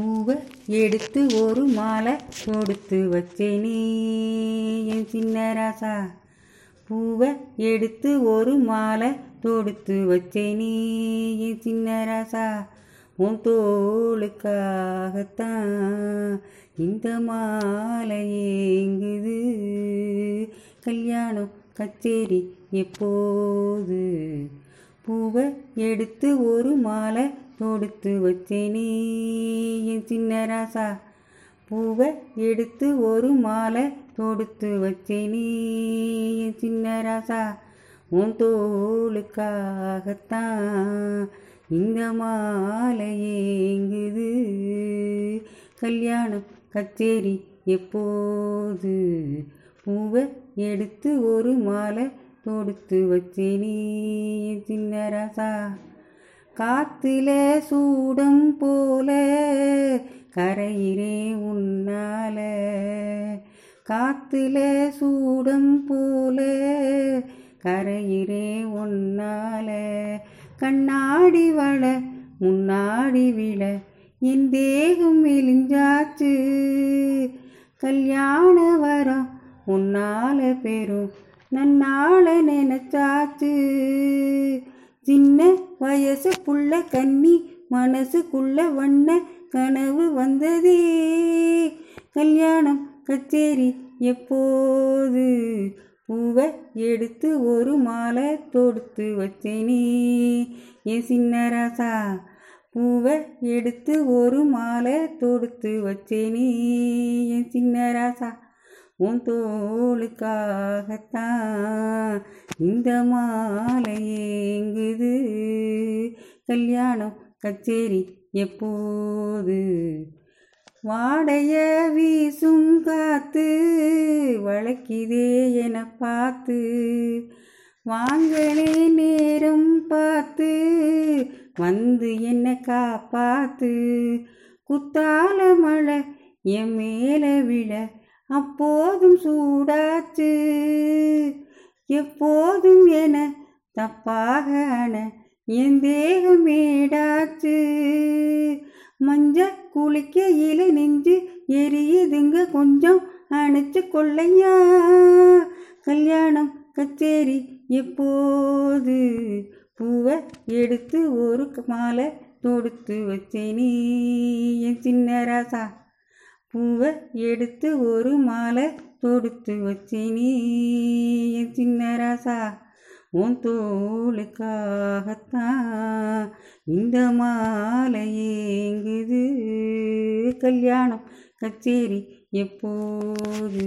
பூவை எடுத்து ஒரு மாலை தொடுத்து வச்சேனே என் சின்ன ராசா. பூவை எடுத்து ஒரு மாலை தொடுத்து வச்சேனே என் சின்ன ராசா. உன் தோளுக்காகத்தான் இந்த மாலை ஏங்குது. கல்யாணம் கச்சேரி எப்போது? பூவை எடுத்து ஒரு மாலை தொடுத்து வச்சேனே என் சின்ன ராசா பூவை எடுத்து ஒரு மாலை தொடுத்து வச்சேனே என் சின்ன ராசா உன் தோளுக்காகத்தான் இந்த மாலை ஏங்குது. கல்யாணம் கச்சேரி எப்போது? பூவை எடுத்து ஒரு மாலை தொடுத்து வச்சேனே சின்ன ராசா காத்துல சூடம் போல கரையிலே உன்னால. காத்துல சூடம் போல கரையிலே உன்னால. கண்ணாடி வள முன்னாடி விழ என் தேகம் மெலிஞ்சாச்சு கல்யாண வரம் உன்னால பெரும் நன்னால நினைச்சாச்சு. சின்ன வயசு புள்ள கன்னி மனசுக்குள்ள வண்ண கனவு வந்ததே. கல்யாணம் கச்சேரி எப்போது? பூவை எடுத்து ஒரு மாலை தொடுத்து வச்சேனே. என் சின்ன ராசா பூவை எடுத்து ஒரு மாலை தொடுத்து வச்சேனே. என் சின்ன ராசா உன் தோளுக்காகத்தான் இந்த மாலை ஏங்குது. கல்யாணம் கச்சேரி எப்போது? வாடைய வீசும் காத்து வளைக்குதே என பார்த்து வாங்களே நேரம் பார்த்து வந்து என்ன காப்பாத்து. குத்தால மழை என் மேல விழ அப்போதும் சூடாச்சு. எப்போதும் என தப்பாக அண என் தேகம் மேடாச்சு மஞ்ச குளிக்க இலை நெஞ்சு எரியுதுங்க கொஞ்சம் அணைச்சு கொள்ளையா. கல்யாணம் கச்சேரி எப்போது? பூவை எடுத்து ஒரு மாலை தொடுத்து வச்சேனே என் சின்ன ராசா. பூவை எடுத்து ஒரு மாலை தொடுத்து வச்சேனே என் சின்ன ராசா. உன் தோளுக்காகத்தான் இந்த மாலை ஏங்குது. கல்யாணம் கச்சேரி எப்போது?